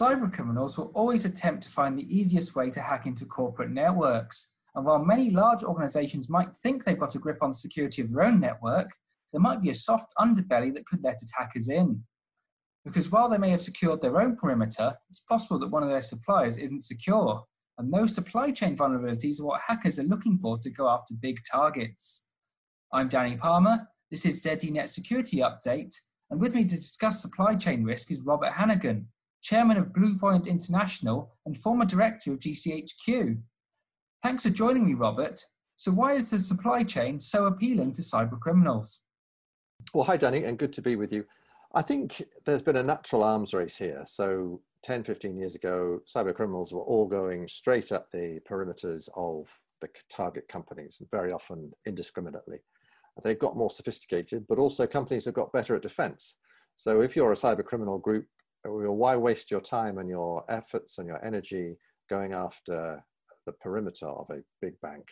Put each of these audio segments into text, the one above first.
Cyber criminals will always attempt to find the easiest way to hack into corporate networks. And while many large organizations might think they've got a grip on security of their own network, there might be a soft underbelly that could let attackers in. Because while they may have secured their own perimeter, it's possible that one of their suppliers isn't secure. And those supply chain vulnerabilities are what hackers are looking for to go after big targets. I'm Danny Palmer. This is ZDNet Security Update. And with me to discuss supply chain risk is Robert Hannigan, chairman of BlueVoyant International and former director of GCHQ. Thanks for joining me, Robert. So, why is the supply chain so appealing to cyber criminals? Well, hi, Danny, and good to be with you. I think there's been a natural arms race here. So, 10, 15 years ago, cyber criminals were all going straight at the perimeters of the target companies, very often indiscriminately. They've got more sophisticated, but also companies have got better at defense. So, if you're a cyber criminal group why waste your time and your efforts and your energy going after the perimeter of a big bank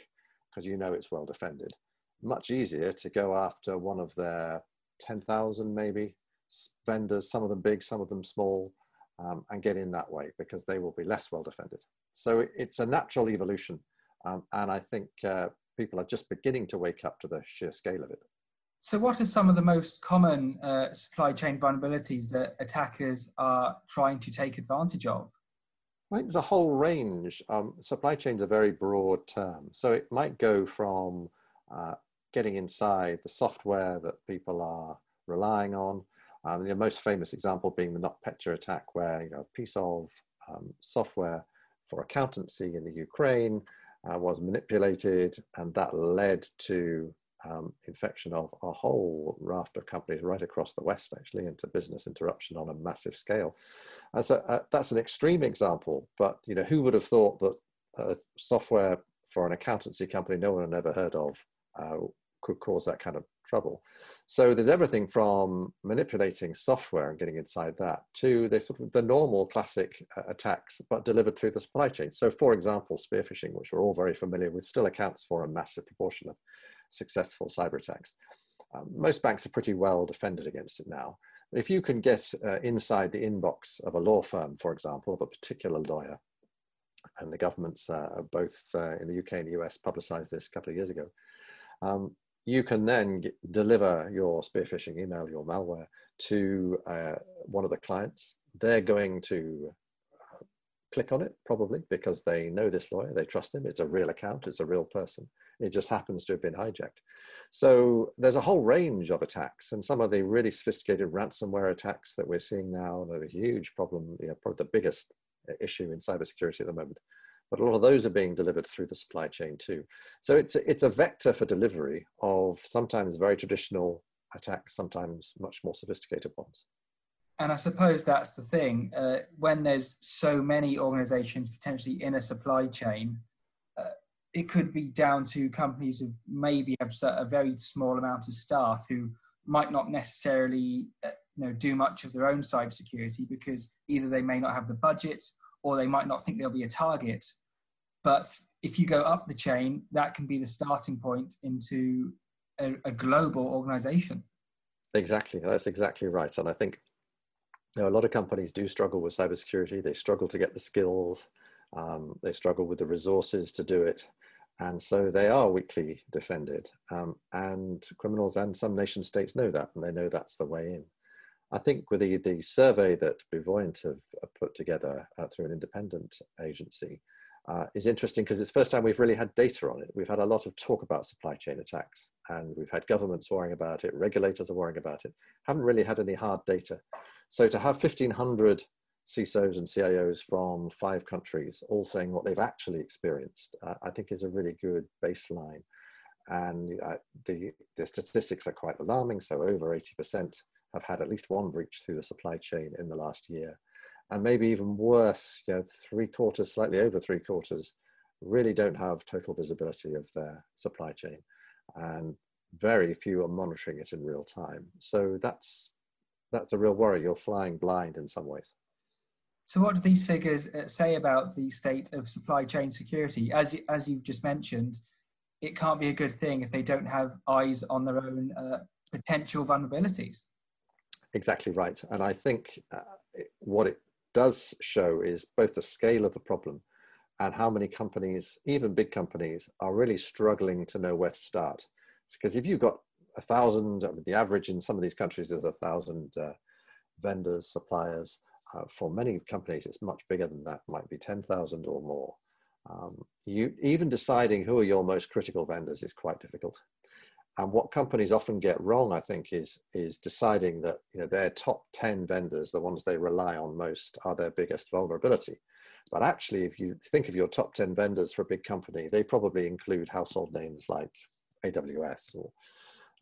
because you know it's well defended? Much easier to go after one of their 10,000 maybe vendors, some of them big, some of them small, um, and get in that way because they will be less well defended. So it's a natural evolution. Um, and I think uh, people are just beginning to wake up to the sheer scale of it. So, what are some of the most common uh, supply chain vulnerabilities that attackers are trying to take advantage of? I think there's a whole range. Um, supply chain is a very broad term. So, it might go from uh, getting inside the software that people are relying on. Um, the most famous example being the NotPetya attack, where you know, a piece of um, software for accountancy in the Ukraine uh, was manipulated, and that led to um, infection of a whole raft of companies right across the West, actually, into business interruption on a massive scale. And so uh, that's an extreme example, but you know, who would have thought that uh, software for an accountancy company no one had ever heard of uh, could cause that kind of trouble. So there's everything from manipulating software and getting inside that to the sort of the normal classic uh, attacks, but delivered through the supply chain. So for example, spear phishing, which we're all very familiar with, still accounts for a massive proportion of successful cyber attacks. Um, most banks are pretty well defended against it now. If you can get uh, inside the inbox of a law firm, for example, of a particular lawyer, and the governments, uh, both uh, in the UK and the US, publicized this a couple of years ago, um, you can then get, deliver your spear phishing email, your malware to uh, one of the clients. They're going to click on it probably because they know this lawyer, they trust him, it's a real account, it's a real person. It just happens to have been hijacked. So there's a whole range of attacks, and some of the really sophisticated ransomware attacks that we're seeing now are a huge problem, you know, probably the biggest uh, issue in cybersecurity at the moment. But a lot of those are being delivered through the supply chain too. So it's it's a vector for delivery of sometimes very traditional attacks, sometimes much more sophisticated ones. And I suppose that's the thing. Uh, when there's so many organizations potentially in a supply chain, it could be down to companies who maybe have a very small amount of staff who might not necessarily uh, you know do much of their own cybersecurity because either they may not have the budget or they might not think they'll be a target. But if you go up the chain, that can be the starting point into a, a global organization. Exactly, that's exactly right. And I think know, a lot of companies do struggle with cybersecurity. They struggle to get the skills. Um, they struggle with the resources to do it and so they are weakly defended. Um, and criminals and some nation states know that, and they know that's the way in. I think with the, the survey that BlueVoyant have put together uh, through an independent agency uh, is interesting because it's the first time we've really had data on it. We've had a lot of talk about supply chain attacks, and we've had governments worrying about it, regulators are worrying about it, haven't really had any hard data. So to have 1,500 CISOs and CIOs from five countries all saying what they've actually experienced, uh, I think is a really good baseline. And uh, the, the statistics are quite alarming. So over 80% have had at least one breach through the supply chain in the last year. And maybe even worse, you know, three quarters, slightly over three quarters, really don't have total visibility of their supply chain. And very few are monitoring it in real time. So that's that's a real worry. You're flying blind in some ways. So, what do these figures uh, say about the state of supply chain security? As you, as you've just mentioned, it can't be a good thing if they don't have eyes on their own uh, potential vulnerabilities. Exactly right, and I think uh, what it does show is both the scale of the problem and how many companies, even big companies, are really struggling to know where to start. Because if you've got a thousand, the average in some of these countries is a thousand uh, vendors, suppliers. Uh, for many companies, it's much bigger than that, might be 10,000 or more. Um, you, even deciding who are your most critical vendors is quite difficult. And what companies often get wrong, I think, is, is deciding that you know, their top 10 vendors, the ones they rely on most, are their biggest vulnerability. But actually, if you think of your top 10 vendors for a big company, they probably include household names like AWS or,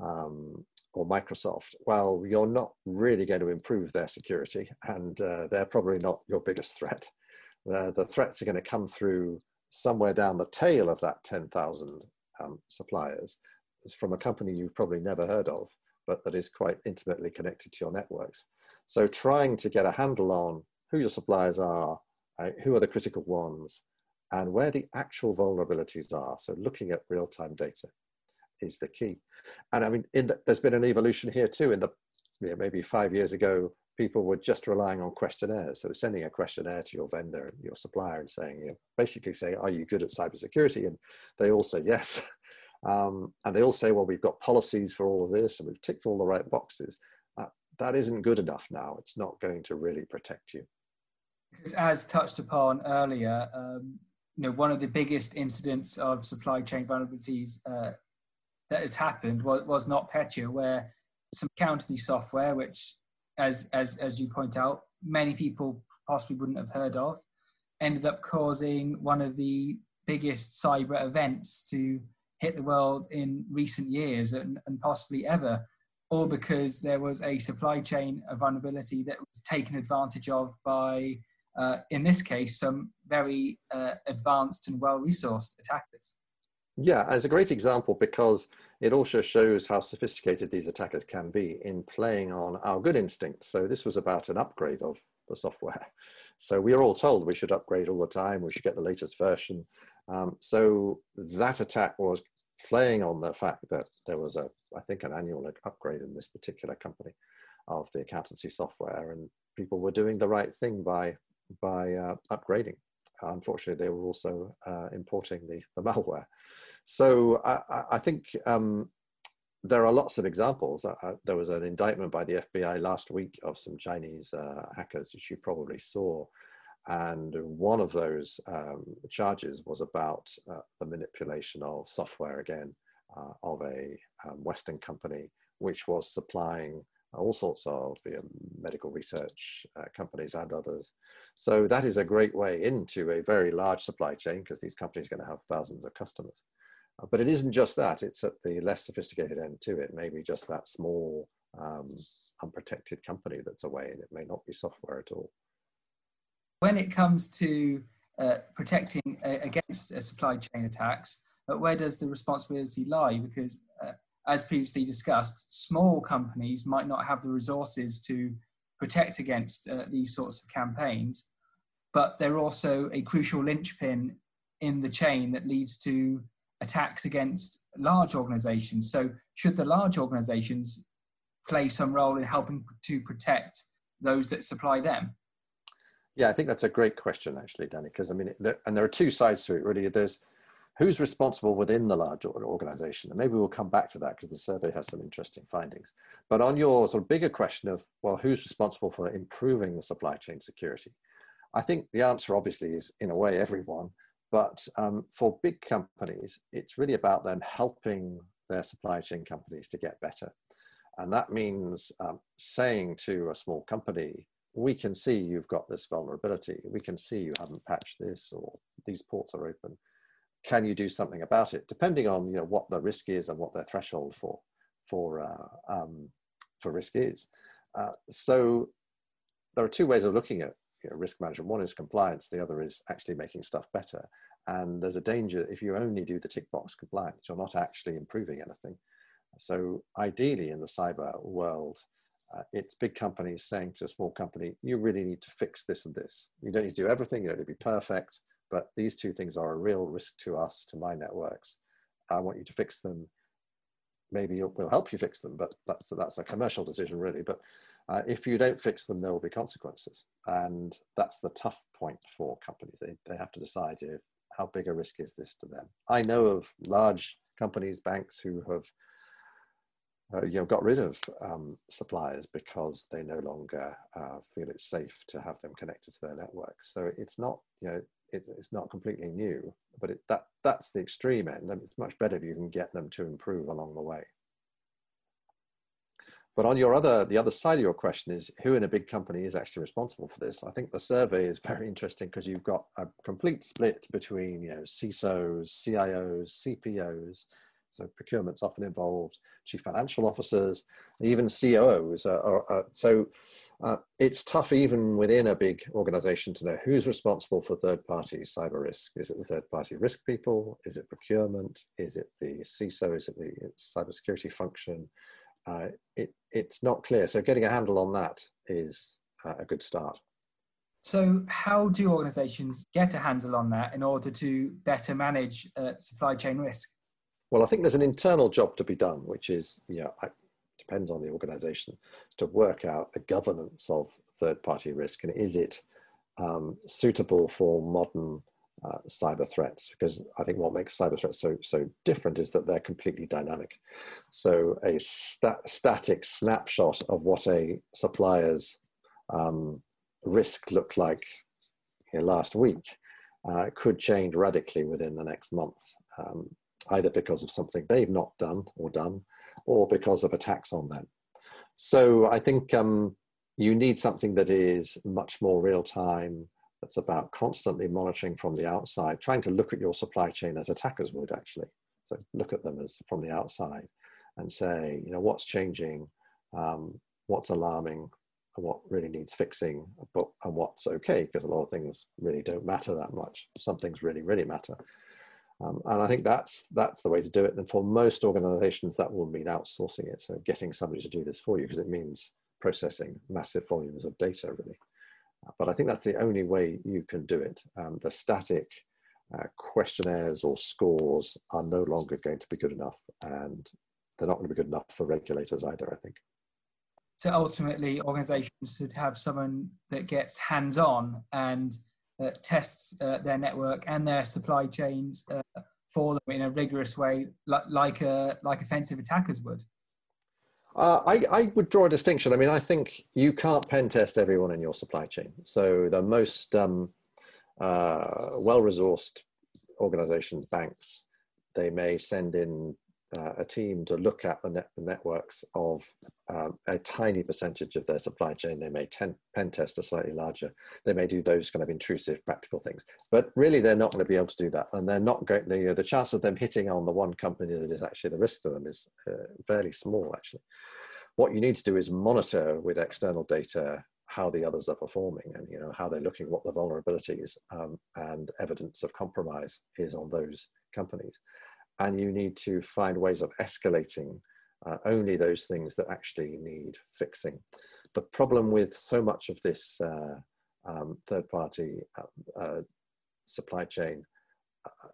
um, or Microsoft. Well, you're not really going to improve their security, and uh, they're probably not your biggest threat. Uh, the threats are going to come through somewhere down the tail of that 10,000 um, suppliers from a company you've probably never heard of, but that is quite intimately connected to your networks. So trying to get a handle on who your suppliers are, uh, who are the critical ones, and where the actual vulnerabilities are. So looking at real-time data is the key. And I mean, the, there's been an evolution here too. In the you know, maybe five years ago, people were just relying on questionnaires. So sending a questionnaire to your vendor, your supplier, and saying, you know, basically saying, "Are you good at cybersecurity?" And they all say yes. Um, and they all say, well, we've got policies for all of this and we've ticked all the right boxes. Uh, that isn't good enough now. It's not going to really protect you. Because as touched upon earlier, um, you know, one of the biggest incidents of supply chain vulnerabilities uh, that has happened was, was NotPetya, where some accountancy software, which, as, as, as you point out, many people possibly wouldn't have heard of, ended up causing one of the biggest cyber events to hit the world in recent years and, and possibly ever, or because there was a supply chain vulnerability that was taken advantage of by, uh, in this case, some very uh, advanced and well resourced attackers. Yeah, it's a great example because it also shows how sophisticated these attackers can be in playing on our good instincts. So this was about an upgrade of the software. So we are all told we should upgrade all the time, we should get the latest version. Um, so that attack was playing on the fact that there was a, I think, an annual upgrade in this particular company of the accountancy software, and people were doing the right thing by by uh, upgrading. Unfortunately, they were also uh, importing the, the malware. So I, I think um, there are lots of examples. There was an indictment by the FBI last week of some Chinese uh, hackers, which you probably saw, and one of those um, charges was about uh, the manipulation of software again uh, of a um, Western company, which was supplying all sorts of you know, medical research uh, companies and others. So that is a great way into a very large supply chain because these companies are going to have thousands of customers. Uh, but it isn't just that, it's at the less sophisticated end to it, maybe just that small um, unprotected company that's away and it may not be software at all when it comes to uh, protecting uh, against uh, supply chain attacks, where does the responsibility lie? Because, uh, as previously discussed, small companies might not have the resources to protect against uh, these sorts of campaigns, but they're also a crucial linchpin in the chain that leads to attacks against large organizations. So, should the large organizations play some role in helping to protect those that supply them? Yeah, I think that's a great question, actually, Danny, because I mean, there, and there are two sides to it, really. There's who's responsible within the large organization, and maybe we'll come back to that because the survey has some interesting findings. But on your sort of bigger question of, well, who's responsible for improving the supply chain security? I think the answer obviously is, in a way, everyone. But um, for big companies, it's really about them helping their supply chain companies to get better. And that means um, saying to a small company, we can see you've got this vulnerability. We can see you haven't patched this or these ports are open. Can you do something about it? Depending on you know what the risk is and what their threshold for for uh, um, for risk is. Uh, so there are two ways of looking at you know, risk management. One is compliance. The other is actually making stuff better. And there's a danger if you only do the tick box compliance, you're not actually improving anything. So ideally in the cyber world, uh, it's big companies saying to a small company, you really need to fix this and this. You don't need to do everything, you don't need to be perfect, but these two things are a real risk to us, to my networks. I want you to fix them. Maybe we'll help you fix them, but that's, that's a commercial decision really. But Uh, if you don't fix them, there will be consequences. And that's the tough point for companies. They, they have to decide how big a risk is this to them. I know of large companies, banks who have uh, you know, got rid of um, suppliers because they no longer uh, feel it's safe to have them connected to their networks. So it's not, you know, it, it's not completely new, but it, that that's the extreme end. And it's much better if you can get them to improve along the way. But on your other, the other side of your question is who in a big company is actually responsible for this? I think the survey is very interesting because you've got a complete split between, you know, CISOs, CIOs, CPOs, so procurement's often involved, chief financial officers, even COOs. Are, are, are, so uh, it's tough even within a big organization to know who's responsible for third party cyber risk. Is it the third party risk people? Is it procurement? Is it the CISO? Is it the cybersecurity function? Uh, it, it's not clear. So getting a handle on that is uh, a good start. So, how do organizations get a handle on that in order to better manage uh, supply chain risk? Well, I think there's an internal job to be done, which is, you know, it depends on the organization to work out the governance of third party risk and is it um, suitable for modern uh, cyber threats? Because I think what makes cyber threats so, so different is that they're completely dynamic. So, a stat- static snapshot of what a supplier's um, risk looked like last week uh, could change radically within the next month. Um, either because of something they've not done or done, or because of attacks on them. So I think um, you need something that is much more real time, that's about constantly monitoring from the outside, trying to look at your supply chain as attackers would actually. So look at them as from the outside and say, you know, what's changing, um, what's alarming, and what really needs fixing, but and what's okay, because a lot of things really don't matter that much. Some things really, really matter. Um, and I think that's that's the way to do it. And for most organizations, that will mean outsourcing it. So getting somebody to do this for you, because it means processing massive volumes of data, really. But I think that's the only way you can do it. Um, the static uh, questionnaires or scores are no longer going to be good enough, and they're not going to be good enough for regulators either. I think. So ultimately, organizations should have someone that gets hands-on and uh, tests uh, their network and their supply chains uh, for them in a rigorous way, like like, uh, like offensive attackers would. Uh, I, I, would draw a distinction. I mean, I think you can't pen test everyone in your supply chain. So the most um, uh, well-resourced organizations, banks, they may send in uh, a team to look at the, net, the networks of um, a tiny percentage of their supply chain. They may ten, pen test a slightly larger. They may do those kind of intrusive practical things, but really they're not going to be able to do that. And they're not going. The, you know, the chance of them hitting on the one company that is actually the risk to them is uh, fairly small. Actually, what you need to do is monitor with external data how the others are performing and you know how they're looking, what the vulnerabilities um, and evidence of compromise is on those companies and you need to find ways of escalating uh, only those things that actually need fixing. The problem with so much of this uh, um, third party uh, uh supply chain uh,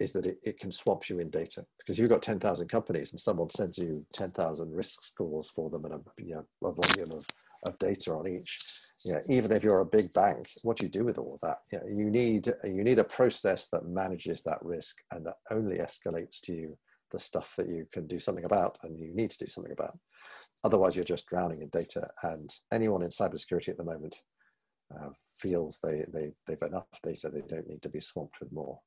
is that it, it, can swamp you in data because you've got 10,000 companies and someone sends you 10,000 risk scores for them and a, you know, a volume of, of data on each you know, even if you're a big bank, what do you do with all that? You, know, you need you need a process that manages that risk and that only escalates to you the stuff that you can do something about and you need to do something about. Otherwise, you're just drowning in data. And anyone in cybersecurity at the moment uh, feels they, they, they've enough data, they don't need to be swamped with more.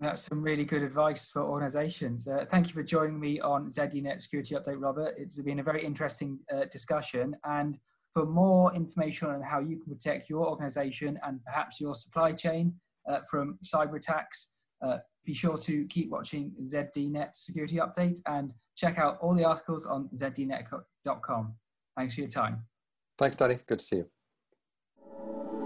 That's some really good advice for organizations. Uh, thank you for joining me on ZDNet Security Update, Robert. It's been a very interesting uh, discussion. And for more information on how you can protect your organization and perhaps your supply chain uh, from cyber attacks, uh, be sure to keep watching ZDNet Security Update and check out all the articles on zdnet.com. Thanks for your time. Thanks, Danny. Good to see you.